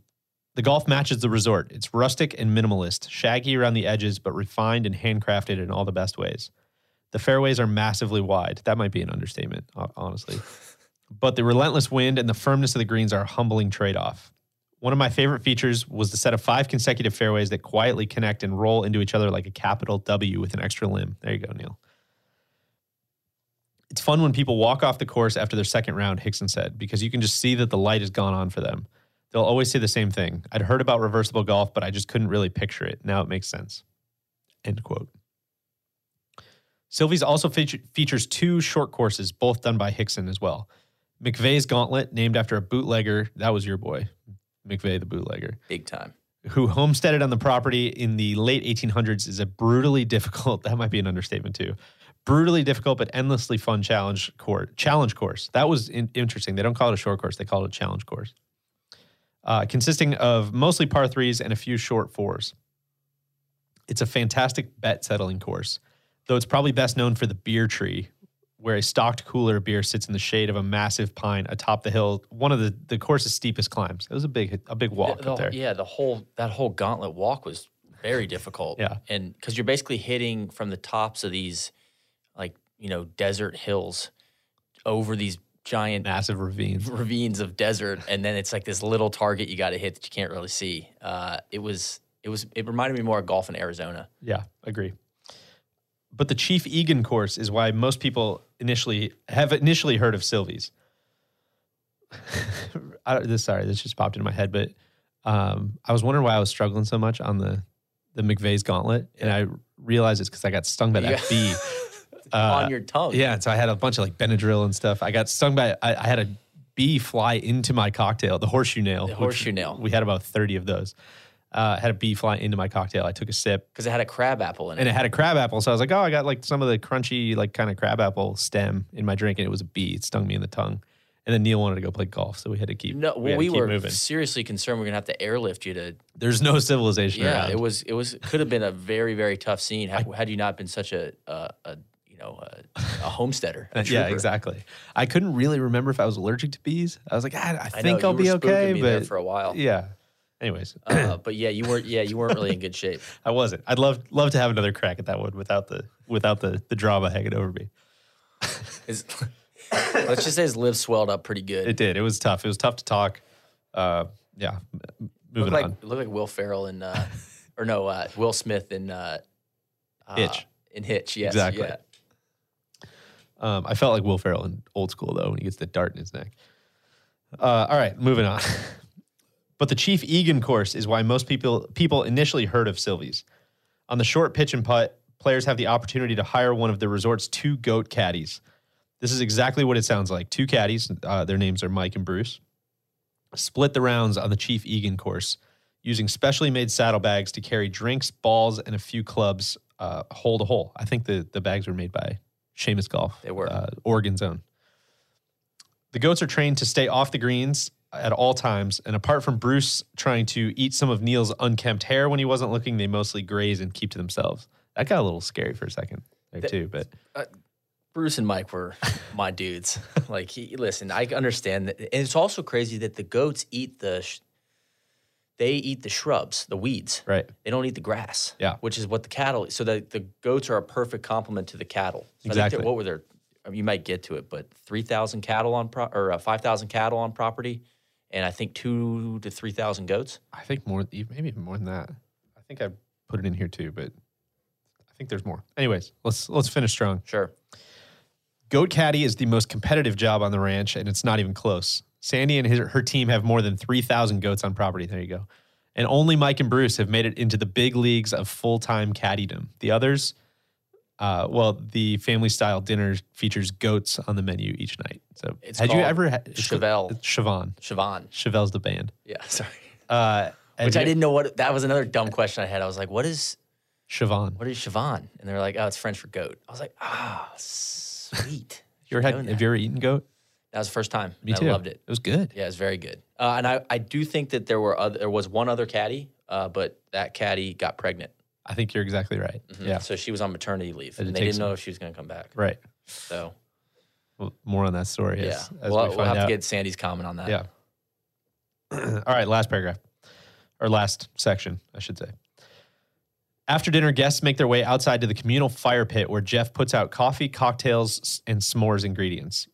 B: the golf matches the resort. It's rustic and minimalist, shaggy around the edges, but refined and handcrafted in all the best ways. The fairways are massively wide. That might be an understatement, honestly. but the relentless wind and the firmness of the greens are a humbling trade off. One of my favorite features was the set of five consecutive fairways that quietly connect and roll into each other like a capital W with an extra limb. There you go, Neil. It's fun when people walk off the course after their second round, Hixson said, because you can just see that the light has gone on for them. They'll always say the same thing. I'd heard about reversible golf, but I just couldn't really picture it. Now it makes sense. End quote. Silvies also feature, features two short courses, both done by Hixson as well. McVeigh's Gauntlet, named after a bootlegger, that was your boy, McVeigh the bootlegger,
D: Big time.
B: who homesteaded on the property in the late 1800s, is a brutally difficult, that might be an understatement too, brutally difficult but endlessly fun challenge course. Challenge course. That was in- interesting. They don't call it a short course, they call it a challenge course uh, consisting of mostly par threes and a few short fours. It's a fantastic bet settling course, though it's probably best known for the beer tree, where a stocked cooler beer sits in the shade of a massive pine atop the hill, one of the, the course's steepest climbs. It was a big a big walk
D: the,
B: up there.
D: Yeah, the whole that whole gauntlet walk was very difficult.
B: Yeah.
D: and because you're basically hitting from the tops of these, like you know, desert hills over these giant
B: Massive ravines.
D: ravines of desert, and then it's like this little target you got to hit that you can't really see. Uh, it was it was it reminded me more of golf in Arizona.
B: Yeah, agree. But the Chief Egan course is why most people initially have initially heard of Silvies. I, this sorry, this just popped into my head, but um, I was wondering why I was struggling so much on the the McVeigh's gauntlet, and I realized it's because I got stung by that
D: Yeah.
B: bee. Uh,
D: on your tongue.
B: yeah, and so I had a bunch of like Benadryl and stuff. I got stung by. I, I had a bee fly into my cocktail, the horseshoe nail.
D: The horseshoe nail.
B: We had about thirty of those. Uh, had a bee fly into my cocktail. I took a sip,
D: Because it had a crab apple in it.
B: and it had a crab apple. So I was like, oh, I got like some of the crunchy, like kind of crab apple stem in my drink, and it was a bee. It stung me in the tongue. And then Neil wanted to go play golf, so we had to keep.
D: no,
B: we,
D: well,
B: had to
D: we
B: keep
D: were
B: moving.
D: seriously concerned we're gonna have to airlift you to.
B: There's no civilization
D: Yeah,
B: around.
D: it was it was could have been a very very tough scene had, had you not been such a a, a you know a, a homesteader. a
B: yeah, exactly. I couldn't really remember if I was allergic to bees. I was like, I, I
D: I
B: think
D: know,
B: I'll
D: you
B: be okay, but
D: for a while.
B: yeah. Anyways,
D: Uh, but yeah, you weren't. Yeah, you weren't really in good shape.
B: I wasn't. I'd love love to have another crack at that one without the without the the drama hanging over me.
D: His, let's just say his lips swelled up pretty good.
B: It did. It was tough. It was tough to talk. Uh, yeah. Moving
D: looked like
B: on.
D: it looked like Will Ferrell in, uh, or no, uh, Will Smith in uh, uh,
B: Hitch.
D: In Hitch, yes,
B: Exactly.
D: Yeah.
B: Um, I felt like Will Ferrell in old school though when he gets the dart in his neck. Uh, all right, moving on. but the Chief Egan course is why most people people initially heard of Silvies. On the short pitch and putt, players have the opportunity to hire one of the resort's two goat caddies. This is exactly what it sounds like. Two caddies, uh, their names are Mike and Bruce, split the rounds on the Chief Egan course using specially made saddlebags to carry drinks, balls, and a few clubs uh, hole to hole. I think the, the bags were made by Seamus Golf.
D: They were.
B: Uh, Oregon's own. The goats are trained to stay off the greens at all times, and apart from Bruce trying to eat some of Neil's unkempt hair when he wasn't looking, they mostly graze and keep to themselves. That got a little scary for a second there
D: The-
B: too, but
D: Bruce and Mike were my dudes. Like, he, listen, I understand that, and it's also crazy that the goats eat the, sh- they eat the shrubs, the weeds.
B: right.
D: They don't eat the grass.
B: Yeah.
D: which is what the cattle. So that the goats are a perfect complement to the cattle. So
B: Exactly.
D: what were there? I mean, you might get to it, but three thousand cattle on pro- or uh, five thousand cattle on property, and I think two to three thousand goats.
B: I think more, maybe even more than that. I think I put it in here too, but I think there's more. Anyways, let's let's finish strong.
D: Sure.
B: Goat caddy is the most competitive job on the ranch, and it's not even close. Sandy and his, her team have more than 3,000 goats on property. There you go. And only Mike and Bruce have made it into the big leagues of full time caddydom. The others, uh, well, the family style dinner features goats on the menu each night. So,
D: It's
B: had you ever had
D: Chevelle.
B: It's chevon.
D: chevon.
B: Chevelles the band.
D: Yeah, sorry.
B: Uh,
D: Which I didn't know what that was. Another dumb question I had. I was like, "What is
B: chevon.
D: what is chevon?" And they're like, "Oh, it's French for goat." I was like, "Ah, sweet."
B: You ever had, have
D: that.
B: you ever eaten goat?
D: That was the first time.
B: Me too.
D: I loved it.
B: It was good.
D: Yeah, it was very good. Uh, and I, I do think that there were other, there was one other caddy, uh, but that caddy got pregnant.
B: I think you're exactly right.
D: Mhm.
B: Yeah.
D: So she was on maternity leave, and they didn't
B: some-
D: know if she was going to come back.
B: Right.
D: So
B: Well, more on that story.
D: yeah,
B: As, as
D: we'll,
B: we
D: we'll have
B: out.
D: to get Sandy's comment on that.
B: Yeah. All right, last paragraph or last section, I should say. After dinner, guests make their way outside to the communal fire pit where Jeff puts out coffee, cocktails, and s'mores ingredients.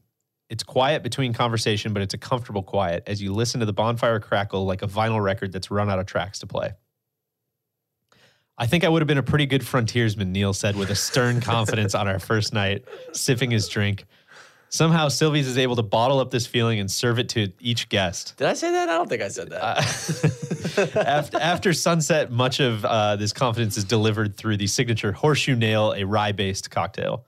B: It's quiet between conversation, but it's a comfortable quiet as you listen to the bonfire crackle like a vinyl record that's run out of tracks to play. I think I would have been a pretty good frontiersman, Neil said with a stern confidence on our first night, sipping his drink. Somehow, Silvies is able to bottle up this feeling and serve it to each guest.
D: Did I say that? I don't think I said that.
B: after, after sunset, much of uh, this confidence is delivered through the signature horseshoe nail, a rye based cocktail.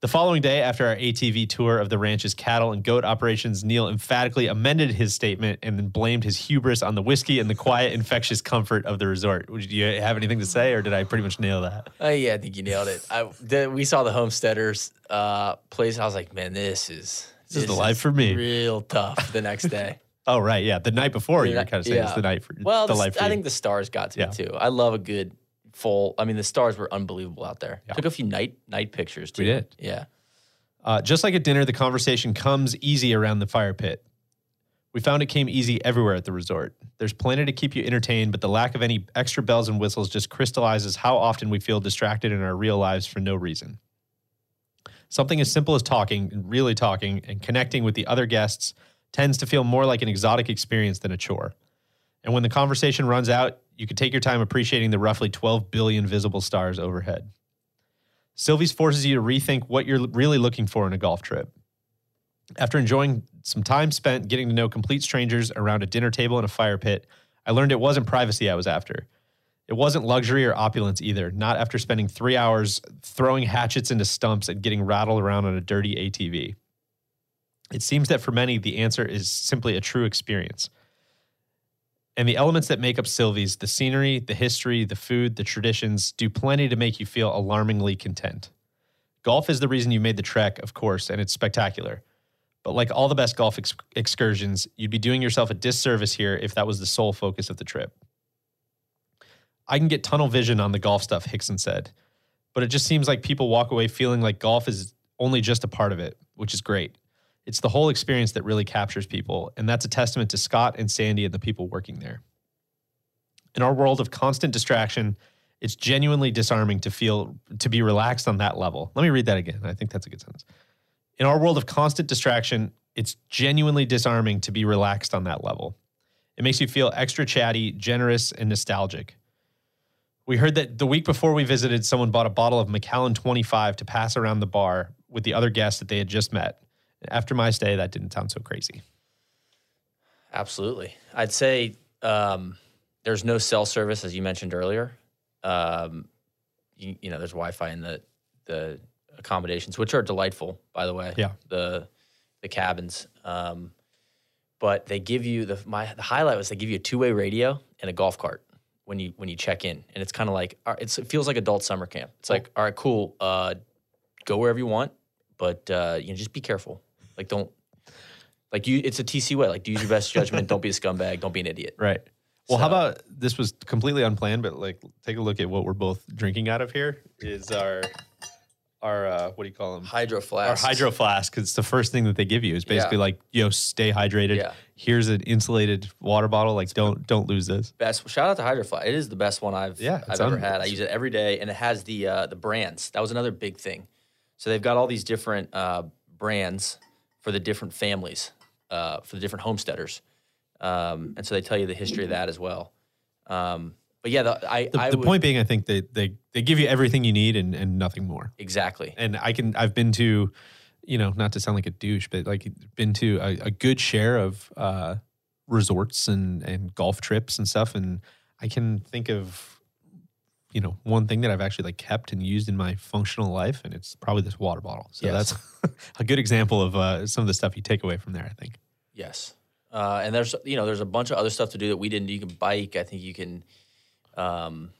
B: The following day, after our ATV tour of the ranch's cattle and goat operations, Neil emphatically amended his statement and then blamed his hubris on the whiskey and the quiet, infectious comfort of the resort. Would you have anything to say, or did I pretty much nail that?
D: Oh yeah, I think you nailed it. I, the, we saw the homesteaders uh, place. I was like, man, this is
B: This is the life for me.
D: Real tough the next day.
B: Oh, right. Yeah. The night before, you were kind of saying it's the night for
D: Well,
B: the
D: the,
B: life for
D: I think the stars got to
B: Yeah.
D: me too. I love a good full. I mean, the stars were unbelievable out there.
B: Yeah.
D: Took a few night night pictures too.
B: We did.
D: Yeah.
B: Uh, just like at dinner, the conversation comes easy around the fire pit. We found it came easy everywhere at the resort. There's plenty to keep you entertained, but the lack of any extra bells and whistles just crystallizes how often we feel distracted in our real lives for no reason. Something as simple as talking, really talking, and connecting with the other guests tends to feel more like an exotic experience than a chore. And when the conversation runs out, you can take your time appreciating the roughly 12 billion visible stars overhead. Silvies forces you to rethink what you're really looking for in a golf trip. After enjoying some time spent getting to know complete strangers around a dinner table and a fire pit, I learned it wasn't privacy I was after. It wasn't luxury or opulence either, not after spending three hours throwing hatchets into stumps and getting rattled around on a dirty ATV. It seems that for many, the answer is simply a true experience. And the elements that make up Silvies, the scenery, the history, the food, the traditions, do plenty to make you feel alarmingly content. Golf is the reason you made the trek, of course, and it's spectacular. But like all the best golf ex- excursions, you'd be doing yourself a disservice here if that was the sole focus of the trip. I can get tunnel vision on the golf stuff, Hixson said, but it just seems like people walk away feeling like golf is only just a part of it, which is great. It's the whole experience that really captures people, and that's a testament to Scott and Sandy and the people working there. In our world of constant distraction, it's genuinely disarming to feel to be relaxed on that level. Let me read that again. I think that's a good sentence. In our world of constant distraction, it's genuinely disarming to be relaxed on that level. It makes you feel extra chatty, generous, and nostalgic. We heard that the week before we visited, someone bought a bottle of Macallan 25 to pass around the bar with the other guests that they had just met. After my stay, that didn't sound so crazy.
D: Absolutely. I'd say um, there's no cell service, as you mentioned earlier. Um, you, you know, there's Wi-Fi in the the accommodations, which are delightful, by the way.
B: Yeah.
D: The the cabins, um, but they give you the my the highlight was they give you a two way radio and a golf cart when you when you check in, and it's kind of like uh, it's, it feels like adult summer camp. It's like, all right, cool, uh, go wherever you want, but uh, you know, just be careful. Like, don't like you. It's a TC way. Like, use your best judgment. don't be a scumbag. Don't be an idiot.
B: Right. Well, how about this was completely unplanned, but like take a look at what we're both drinking out of here is our our uh, what do you call them?
D: Hydro
B: flask.
D: Our
B: hydro flask. 'cause it's the first thing that they give you. Is basically
D: Yeah.
B: like, yo, stay hydrated.
D: Yeah.
B: Here's an insulated water bottle. Like, don't don't lose this.
D: Best shout out to Hydro Flask. It is the best one I've
B: Yeah,
D: I've
B: it's
D: ever had. I use it every day, and it has the uh, the brands. That was another big thing. So they've got all these different uh, brands for the different families, uh, for the different homesteaders, um, and so they tell you the history of that as well. Um, but yeah, the, I
B: The,
D: I
B: the
D: would-
B: point being, I think they they they give you everything you need and and nothing more.
D: exactly.
B: and I can I've been to, you know, not to sound like a douche, but like been to a, a good share of uh, resorts and and golf trips and stuff, and I can think of, you know, one thing that I've actually like kept and used in my functional life, and it's probably this water bottle. So
D: Yes.
B: that's a good example of uh, some of the stuff you take away from there. I think.
D: Yes. Uh, and there's you know there's a bunch of other stuff to do that we didn't do. You can bike. I think you can. Um,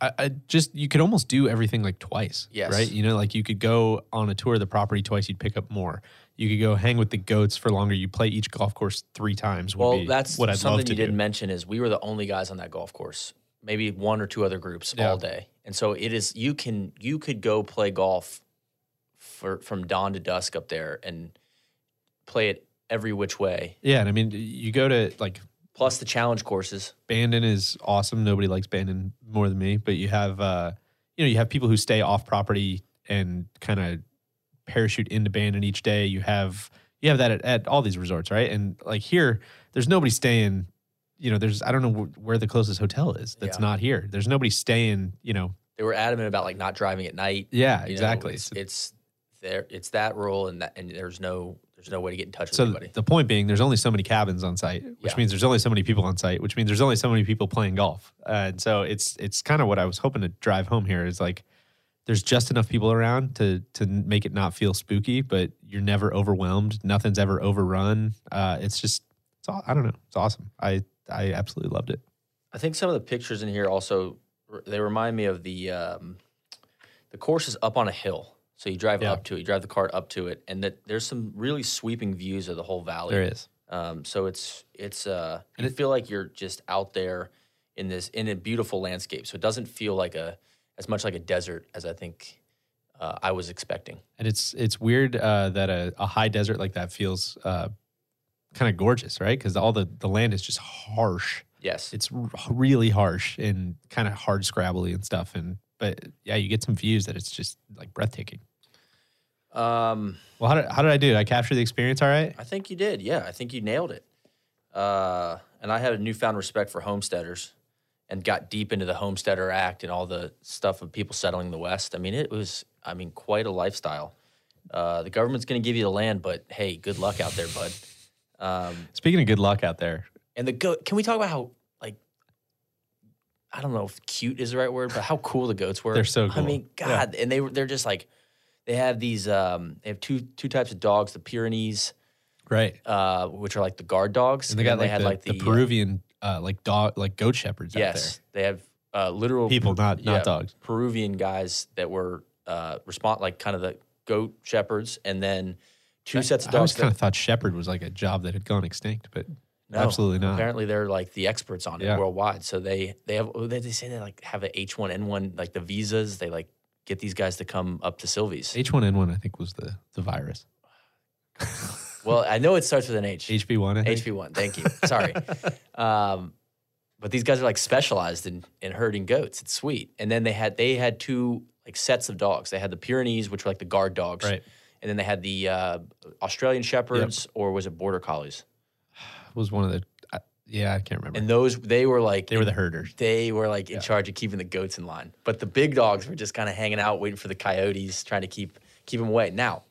B: I, I just you could almost do everything like twice.
D: Yes.
B: Right. You know, like you could go on a tour of the property twice, you'd pick up more. You could go hang with the goats for longer. You play each golf course three times. Would
D: well,
B: be
D: that's
B: what I'd
D: something you
B: do.
D: didn't mention is we were the only guys on that golf course. Maybe one or two other groups
B: Yeah.
D: all day, and so it is. You can you could go play golf for from dawn to dusk up there and play it every which way.
B: Yeah, and I mean, you go to like
D: Plus the challenge courses.
B: Bandon is awesome. Nobody likes Bandon more than me, but you have uh, you know, you have people who stay off property and kind of parachute into Bandon each day. You have you have that at, at all these resorts, right? And like here, there's nobody staying. You know, there's I don't know where the closest hotel is that's
D: Yeah.
B: not here. There's nobody staying. You know,
D: They were adamant about like not driving at night.
B: yeah,
D: You know,
B: exactly.
D: it's, it's there. It's that rule, and that and there's no there's no way to get in touch with
B: So
D: anybody.
B: the point being, there's only so many cabins on site, which
D: Yeah.
B: means there's only so many people on site, which means there's only so many people playing golf. Uh, and so it's it's kind of what I was hoping to drive home here is like there's just enough people around to to make it not feel spooky, but you're never overwhelmed. Nothing's ever overrun. Uh, it's just it's all, I don't know. It's awesome. I I absolutely loved it.
D: I think some of the pictures in here also they remind me of the um, the course is up on a hill, so you drive
B: Yeah.
D: up to it, you drive the cart up to it, and that there's some really sweeping views of the whole valley.
B: There is.
D: Um, so it's it's uh,
B: And
D: you
B: it-
D: feel like you're just out there in this in a beautiful landscape. So it doesn't feel like a as much like a desert as I think uh, I was expecting.
B: And it's it's weird uh, that a, a high desert like that feels uh, kind of gorgeous, right? Because all the the land is just harsh.
D: Yes,
B: it's r- really harsh and kind of hard scrabbly and stuff and but yeah you get some views that it's just like breathtaking
D: um,
B: well how did, how did i do did i capture the experience all right
D: I think you did. Yeah, I think you nailed it. Uh, and I had a newfound respect for homesteaders and got deep into the Homesteader Act and all the stuff of people settling the West. I mean, it was, I mean, quite a lifestyle. Uh, the government's going to give you the land, but hey, good luck out there, bud. Um,
B: speaking of good luck out there
D: and the goat, can we talk about how, like, I don't know if cute is the right word, but how cool the goats were.
B: They're so
D: I mean, God, and they were, they're just like, they have these, um, they have two, two types of dogs, the Pyrenees,
B: right
D: uh, which are like the guard dogs.
B: and they got
D: then
B: like,
D: had
B: the,
D: like
B: the,
D: the, uh,
B: peruvian uh, like dog, like goat shepherds
D: yes, they have uh, literal.
B: People, not not
D: yeah,
B: dogs.
D: Peruvian guys that were uh, respond like kind of the goat shepherds, and then two sets of dogs.
B: I always kind of thought shepherd was like a job that had gone extinct, but
D: No,
B: absolutely not.
D: Apparently, they're like the experts on it
B: Yeah.
D: worldwide. So they they have oh, they, they say they like have a H one N one like the visas. They like get these guys to come up to Silvies.
B: H1N1, I think, was the the virus.
D: well, I know it starts with an H.
B: HB1, I think.
D: HP one. Thank you. Sorry. um, but these guys are like specialized in in herding goats. It's sweet. And then they had they had two like sets of dogs. They had the Pyrenees, which were like the guard dogs,
B: Right.
D: And then they had the uh, Australian shepherds, or was it border collies?
B: was one of the. I yeah, I can't remember.
D: And those they were like
B: they were the herders.
D: they were like in charge of keeping the goats in line. But the big dogs were just kind of hanging out, waiting for the coyotes, trying to keep keep them away. Now,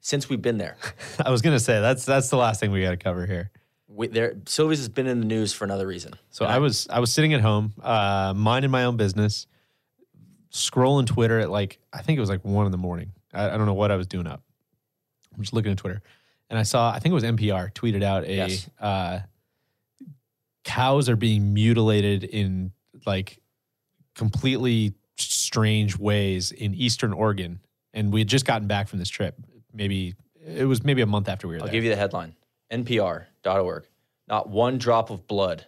D: since we've been there,
B: I was gonna say that's that's the last thing we got to cover here.
D: we, there Sylvia's has been in the news for another reason.
B: So
D: And
B: I was I was sitting at home, uh, minding my own business, scrolling Twitter at like I think it was like one in the morning. I, I don't know what I was doing up. I'm just looking at Twitter, and I saw I think it was NPR tweeted out a
D: Yes.
B: uh, cows are being mutilated in like completely strange ways in Eastern Oregon, and we had just gotten back from this trip. Maybe it was maybe a month after we were
D: I'll
B: there.
D: give you the headline: NPR.org. Not one drop of blood.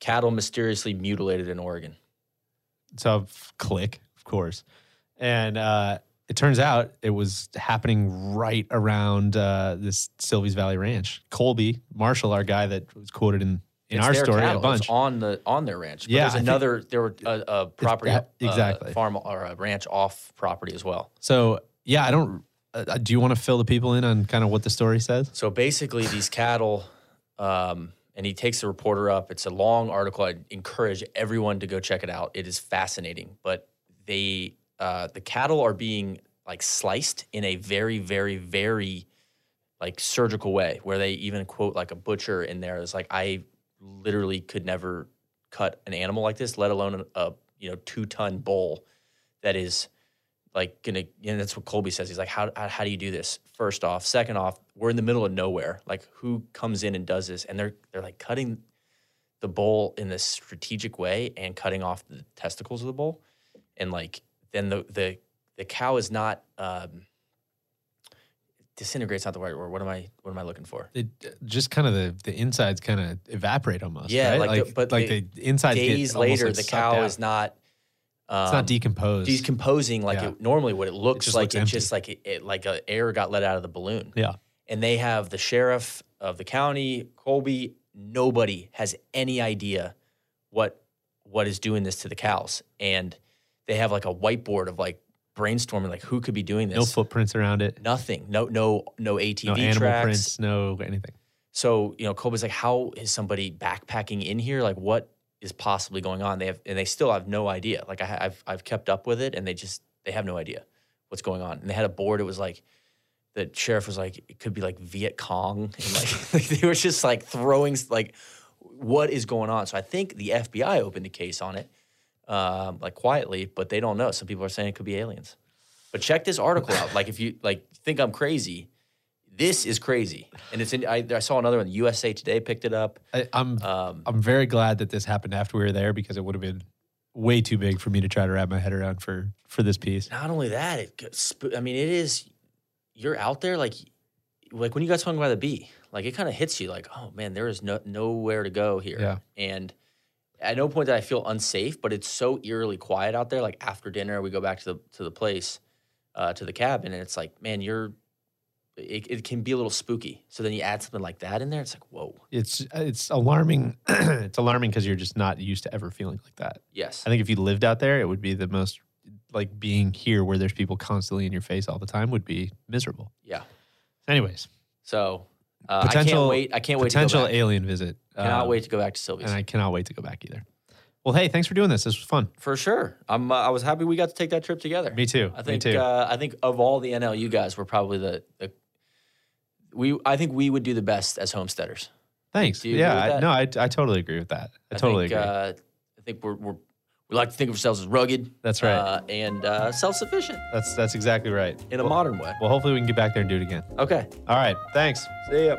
D: Cattle mysteriously mutilated in Oregon.
B: So click, of course. And uh, it turns out it was happening right around uh, this Silvies Valley Ranch. Colby Marshall, our guy that was quoted in, in
D: It's
B: our story
D: cattle.
B: a bunch.
D: It's on the on their ranch. But
B: Yeah,
D: there's
B: I
D: another. there were a, a property
B: that-
D: uh,
B: exactly.
D: farm or a ranch off property as well.
B: So yeah, I don't. Uh, do you want to fill the people in on kind of what the story says?
D: So basically, these cattle, um, and he takes the reporter up. It's a long article. I encourage everyone to go check it out. It is fascinating. But they, uh, the cattle are being like sliced in a very, very, very like surgical way, where they even quote like a butcher in there. It's like I literally could never cut an animal like this, let alone a, a you know two ton bull that is like gonna and that's what Colby says. He's like, how, how how do you do this? First off, second off, we're in the middle of nowhere. Like, who comes in and does this? And they're they're like cutting the bull in this strategic way and cutting off the testicles of the bull, and like then the the the cow is not um, disintegrates. Not the right word. What am I what am I looking for?
B: It just kind of the the insides kind of evaporate almost.
D: Yeah,
B: right?
D: like the- but
B: like
D: the
B: the, insides
D: Days later,
B: like,
D: the cow
B: out.
D: is not. Um,
B: It's not decomposed.
D: decomposing like
B: Yeah.
D: it normally what it looks
B: just
D: like
B: looks
D: it's
B: empty.
D: just like it, it like a air got let out of the balloon
B: yeah.
D: and they have the sheriff of the county colby nobody has any idea what what is doing this to the cows and they have like a whiteboard of like brainstorming like who could be doing this
B: No footprints around it.
D: nothing no no no atv tracks.
B: No animal
D: tracks
B: prints. No anything.
D: so you know Colby's like how is somebody backpacking in here like what is possibly going on they have and they still have no idea like I, i've I've kept up with it and they just they have no idea what's going on and they had a board it was like the sheriff was like it could be like viet cong and like, like they were just like throwing like what is going on so i think the fbi opened a case on it um, like quietly but they don't know some people are saying it could be aliens but check this article out like if you like think i'm crazy this is crazy and it's in i, I saw another one usa today picked it up
B: I, I'm
D: um,
B: I'm very glad that this happened after we were there because it would have been way too big for me to try to wrap my head around for for this piece.
D: not only that, it I mean, it is. You're out there like, like when you got swung by the bee, like it kind of hits you like, oh man, there is no nowhere to go here.
B: Yeah.
D: And at no point did I feel unsafe, but it's so eerily quiet out there. Like after dinner, we go back to the to the place, uh, to the cabin, and it's like, man, you're. It, it can be a little spooky. So then you add something like that in there. It's like, whoa,
B: It's it's alarming. it's alarming because you're just not used to ever feeling like that.
D: yes,
B: I think if you lived out there, it would be the most like being here where there's people constantly in your face all the time would be miserable.
D: yeah.
B: Anyways,
D: So uh, I
B: Potential-
D: can't wait. I can't wait to
B: potential alien visit.
D: Cannot
B: um,
D: wait to go back to Sylvia's.
B: and I cannot wait to go back either. Well, hey, thanks for doing this. This was fun.
D: For sure. I'm. Uh, I was happy we got to take that trip together.
B: Me too.
D: I think.
B: Me too.
D: Uh, I think of all the NLU guys, we're probably the, the. We. I think we would do the best as homesteaders.
B: Thanks. Yeah, I, no, I, I totally agree with that. I,
D: I
B: totally
D: think,
B: agree.
D: Uh, I think we're, we're we like to think of ourselves as rugged.
B: That's right.
D: Uh, and uh, self-sufficient
B: that's that's exactly right.
D: in a
B: well,
D: modern way.
B: well, hopefully we can get back there and do it again.
D: Okay.
B: All right. Thanks.
D: See ya.